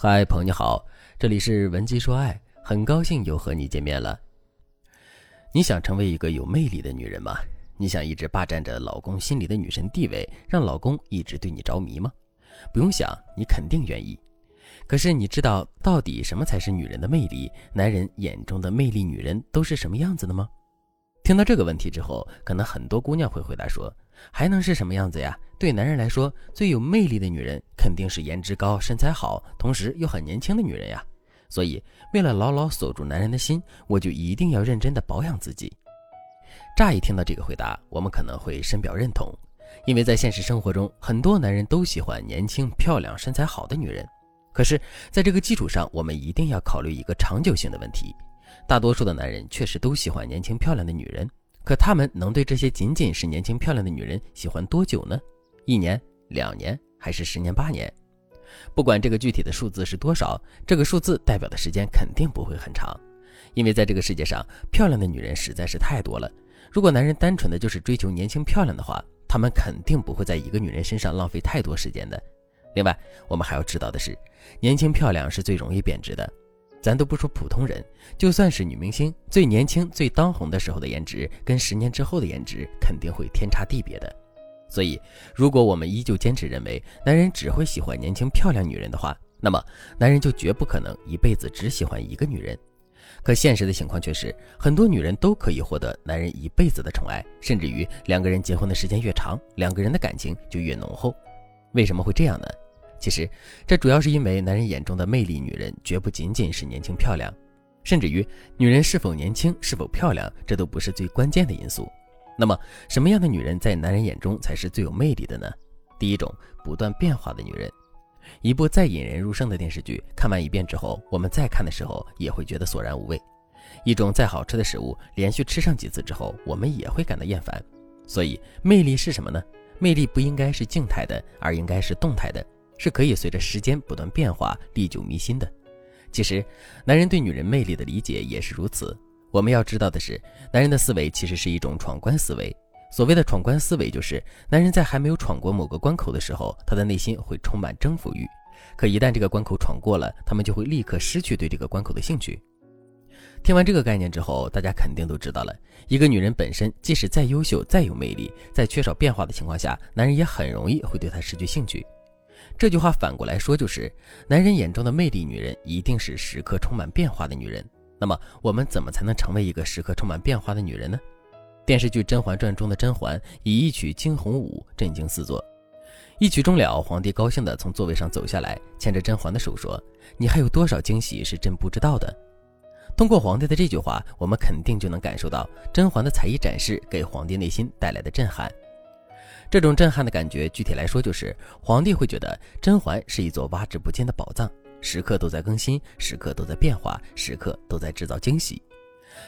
嗨，朋友你好，这里是文姬说爱，很高兴又和你见面了。你想成为一个有魅力的女人吗？你想一直霸占着老公心里的女神地位，让老公一直对你着迷吗？不用想，你肯定愿意。可是你知道到底什么才是女人的魅力？男人眼中的魅力女人都是什么样子的吗？听到这个问题之后，可能很多姑娘会回答说：“还能是什么样子呀？对男人来说，最有魅力的女人肯定是颜值高、身材好，同时又很年轻的女人呀。所以，为了牢牢锁住男人的心，我就一定要认真的保养自己。”乍一听到这个回答，我们可能会深表认同，因为在现实生活中，很多男人都喜欢年轻、漂亮、身材好的女人。可是，在这个基础上，我们一定要考虑一个长久性的问题。大多数的男人确实都喜欢年轻漂亮的女人，可他们能对这些仅仅是年轻漂亮的女人喜欢多久呢？一年、两年，还是十年、八年？不管这个具体的数字是多少，这个数字代表的时间肯定不会很长，因为在这个世界上，漂亮的女人实在是太多了。如果男人单纯的就是追求年轻漂亮的话，他们肯定不会在一个女人身上浪费太多时间的。另外，我们还要知道的是，年轻漂亮是最容易贬值的。咱都不说普通人，就算是女明星，最年轻、最当红的时候的颜值，跟十年之后的颜值肯定会天差地别的。所以，如果我们依旧坚持认为男人只会喜欢年轻漂亮女人的话，那么男人就绝不可能一辈子只喜欢一个女人。可现实的情况却是，很多女人都可以获得男人一辈子的宠爱，甚至于两个人结婚的时间越长，两个人的感情就越浓厚。为什么会这样呢？其实，这主要是因为男人眼中的魅力女人绝不仅仅是年轻漂亮，甚至于女人是否年轻、是否漂亮，这都不是最关键的因素。那么，什么样的女人在男人眼中才是最有魅力的呢？第一种，不断变化的女人。一部再引人入胜的电视剧，看完一遍之后，我们再看的时候也会觉得索然无味。一种再好吃的食物，连续吃上几次之后，我们也会感到厌烦。所以，魅力是什么呢？魅力不应该是静态的，而应该是动态的。是可以随着时间不断变化、历久弥新的。其实，男人对女人魅力的理解也是如此。我们要知道的是，男人的思维其实是一种闯关思维。所谓的闯关思维，就是男人在还没有闯过某个关口的时候，他的内心会充满征服欲。可一旦这个关口闯过了，他们就会立刻失去对这个关口的兴趣。听完这个概念之后，大家肯定都知道了，一个女人本身即使再优秀、再有魅力，在缺少变化的情况下，男人也很容易会对她失去兴趣。这句话反过来说就是，男人眼中的魅力女人一定是时刻充满变化的女人。那么，我们怎么才能成为一个时刻充满变化的女人呢？电视剧《甄嬛传》中的甄嬛以一曲惊鸿舞震惊四座。一曲终了，皇帝高兴地从座位上走下来，牵着甄嬛的手说：“你还有多少惊喜是朕不知道的？”通过皇帝的这句话，我们肯定就能感受到甄嬛的才艺展示给皇帝内心带来的震撼。这种震撼的感觉，具体来说就是皇帝会觉得甄嬛是一座挖之不尽的宝藏，时刻都在更新，时刻都在变化，时刻都在制造惊喜。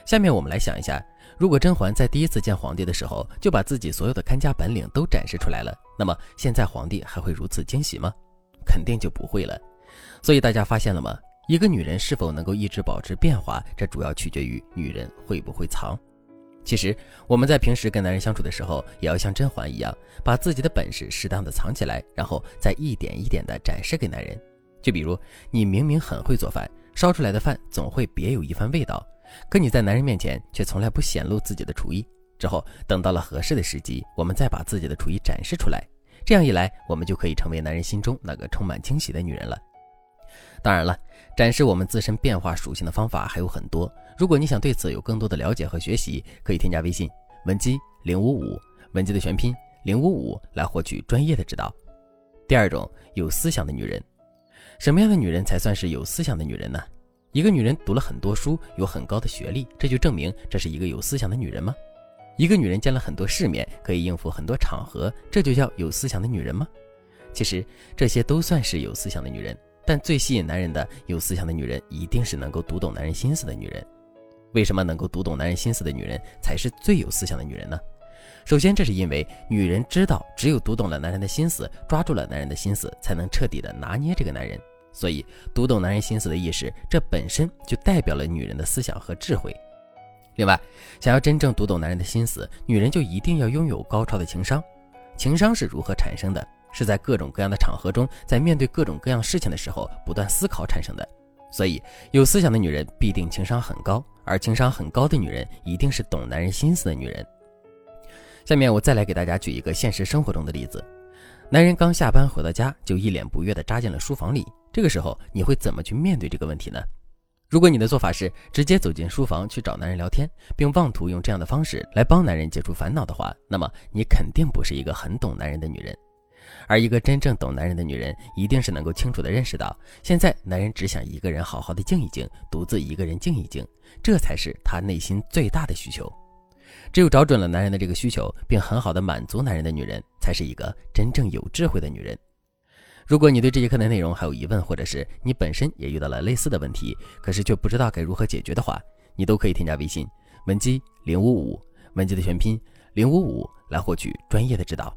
下面我们来想一下，如果甄嬛在第一次见皇帝的时候就把自己所有的看家本领都展示出来了，那么现在皇帝还会如此惊喜吗？肯定就不会了。所以大家发现了吗？一个女人是否能够一直保持变化，这主要取决于女人会不会藏。其实我们在平时跟男人相处的时候，也要像甄嬛一样，把自己的本事适当的藏起来，然后再一点一点的展示给男人。就比如你明明很会做饭，烧出来的饭总会别有一番味道，可你在男人面前却从来不显露自己的厨艺。之后等到了合适的时机，我们再把自己的厨艺展示出来，这样一来，我们就可以成为男人心中那个充满惊喜的女人了。当然了，展示我们自身变化属性的方法还有很多。如果你想对此有更多的了解和学习，可以添加微信文姬零五五，文姬的全拼零五五来获取专业的指导。第二种，有思想的女人，什么样的女人才算是有思想的女人呢？一个女人读了很多书，有很高的学历，这就证明这是一个有思想的女人吗？一个女人见了很多世面，可以应付很多场合，这就叫有思想的女人吗？其实这些都算是有思想的女人。但最吸引男人的有思想的女人，一定是能够读懂男人心思的女人。为什么能够读懂男人心思的女人才是最有思想的女人呢？首先，这是因为女人知道，只有读懂了男人的心思，抓住了男人的心思，才能彻底的拿捏这个男人。所以，读懂男人心思的意识，这本身就代表了女人的思想和智慧。另外，想要真正读懂男人的心思，女人就一定要拥有高超的情商。情商是如何产生的？是在各种各样的场合中，在面对各种各样事情的时候不断思考产生的。所以，有思想的女人必定情商很高，而情商很高的女人一定是懂男人心思的女人。下面我再来给大家举一个现实生活中的例子：男人刚下班回到家，就一脸不悦地扎进了书房里。这个时候，你会怎么去面对这个问题呢？如果你的做法是直接走进书房去找男人聊天，并妄图用这样的方式来帮男人解除烦恼的话，那么你肯定不是一个很懂男人的女人。而一个真正懂男人的女人，一定是能够清楚地认识到，现在男人只想一个人好好的静一静，独自一个人静一静，这才是他内心最大的需求。只有找准了男人的这个需求，并很好的满足男人的女人，才是一个真正有智慧的女人。如果你对这节课的内容还有疑问，或者是你本身也遇到了类似的问题，可是却不知道该如何解决的话，你都可以添加微信文姬零五五，文姬的全拼零五五，来获取专业的指导。